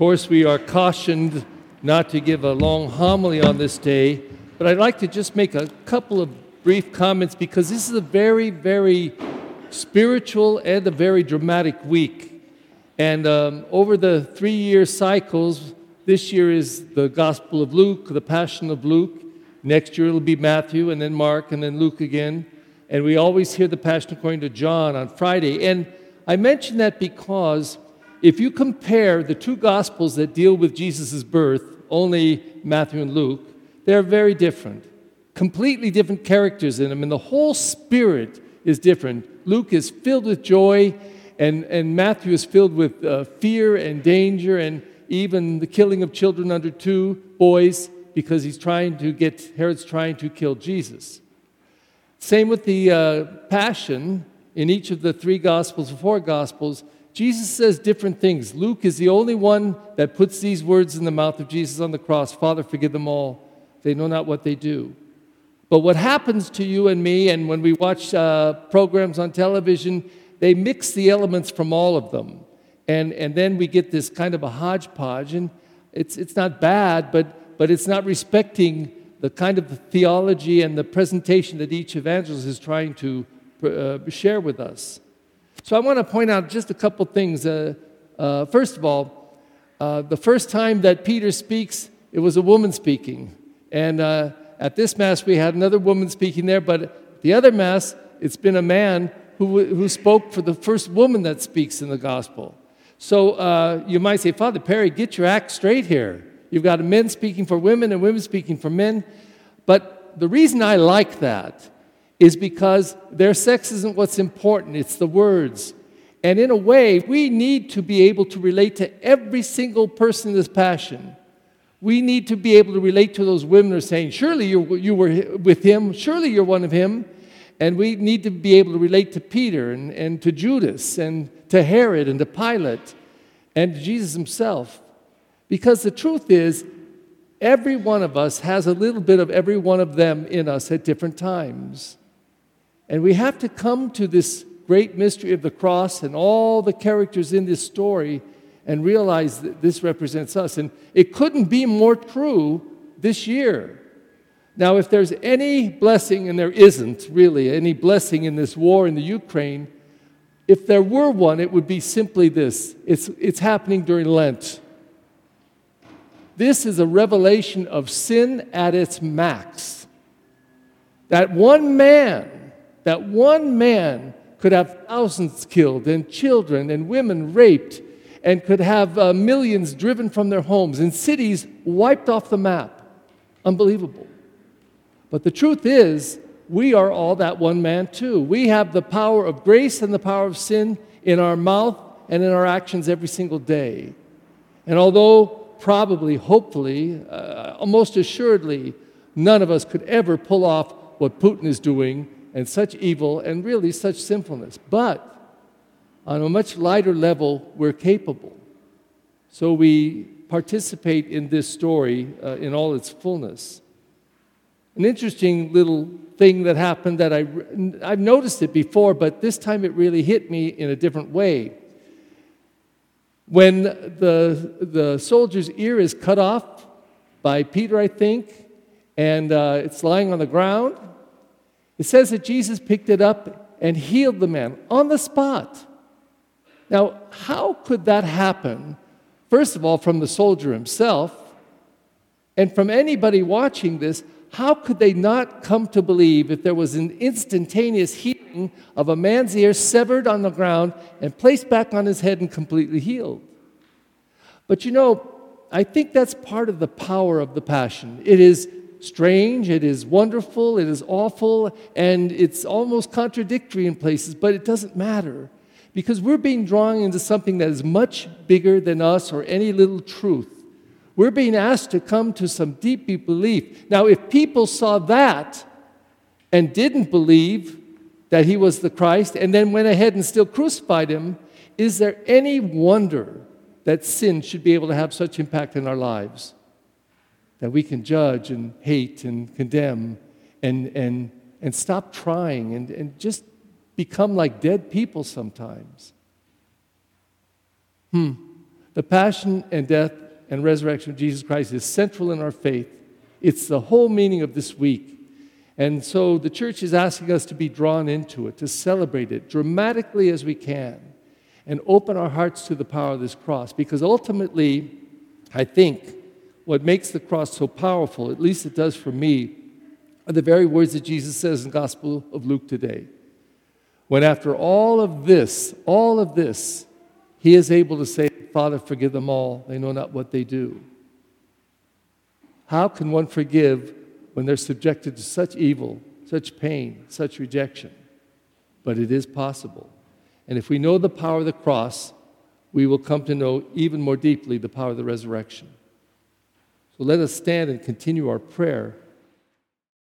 course, we are cautioned not to give a long homily on this day, but I'd like to just make a couple of brief comments because this is a very, very spiritual and a very dramatic week. And um, over the three year cycles, this year is the Gospel of Luke, the Passion of Luke. Next year it'll be Matthew, and then Mark, and then Luke again. And we always hear the Passion according to John on Friday. And I mention that because if you compare the two Gospels that deal with Jesus' birth, only Matthew and Luke, they're very different. Completely different characters in them, and the whole spirit is different. Luke is filled with joy, and, and Matthew is filled with uh, fear and danger, and even the killing of children under two boys because he's trying to get, Herod's trying to kill Jesus. Same with the uh, Passion in each of the three Gospels, four Gospels. Jesus says different things. Luke is the only one that puts these words in the mouth of Jesus on the cross Father, forgive them all. They know not what they do. But what happens to you and me, and when we watch uh, programs on television, they mix the elements from all of them. And, and then we get this kind of a hodgepodge. And it's, it's not bad, but, but it's not respecting the kind of theology and the presentation that each evangelist is trying to uh, share with us. So I want to point out just a couple things. Uh, uh, first of all, uh, the first time that Peter speaks, it was a woman speaking. And uh, at this Mass, we had another woman speaking there, but the other Mass, it's been a man who, who spoke for the first woman that speaks in the gospel. So uh, you might say, Father Perry, get your act straight here. You've got men speaking for women and women speaking for men. But the reason I like that is because their sex isn't what's important, it's the words. And in a way, we need to be able to relate to every single person in this passion. We need to be able to relate to those women who are saying, Surely you you were with him, surely you're one of him. And we need to be able to relate to Peter and, and to Judas and to Herod and to Pilate and to Jesus himself. Because the truth is, every one of us has a little bit of every one of them in us at different times. And we have to come to this great mystery of the cross and all the characters in this story and realize that this represents us. And it couldn't be more true this year. Now, if there's any blessing, and there isn't really any blessing in this war in the Ukraine, if there were one, it would be simply this it's, it's happening during Lent. This is a revelation of sin at its max. That one man, that one man could have thousands killed and children and women raped and could have uh, millions driven from their homes and cities wiped off the map. Unbelievable. But the truth is, we are all that one man too. We have the power of grace and the power of sin in our mouth and in our actions every single day. And although probably, hopefully, uh, most assuredly, none of us could ever pull off what Putin is doing and such evil and really such sinfulness. But on a much lighter level, we're capable. So we participate in this story uh, in all its fullness. An interesting little thing that happened that I, I've noticed it before, but this time it really hit me in a different way. When the, the soldier's ear is cut off by Peter, I think, and uh, it's lying on the ground, it says that Jesus picked it up and healed the man on the spot. Now, how could that happen? First of all, from the soldier himself, and from anybody watching this, how could they not come to believe if there was an instantaneous healing of a man's ear severed on the ground and placed back on his head and completely healed? But you know, I think that's part of the power of the passion. It is strange, it is wonderful, it is awful, and it's almost contradictory in places, but it doesn't matter because we're being drawn into something that is much bigger than us or any little truth. We're being asked to come to some deep, belief. Now, if people saw that and didn't believe that he was the Christ and then went ahead and still crucified him, is there any wonder that sin should be able to have such impact in our lives? That we can judge and hate and condemn and, and, and stop trying and, and just become like dead people sometimes. Hmm. The passion and death and resurrection of Jesus Christ is central in our faith. It's the whole meaning of this week. And so the church is asking us to be drawn into it, to celebrate it dramatically as we can, and open our hearts to the power of this cross. Because ultimately, I think what makes the cross so powerful, at least it does for me, are the very words that Jesus says in the Gospel of Luke today. When after all of this, all of this, he is able to say, Father, forgive them all. They know not what they do. How can one forgive when they're subjected to such evil, such pain, such rejection? But it is possible. And if we know the power of the cross, we will come to know even more deeply the power of the resurrection. So let us stand and continue our prayer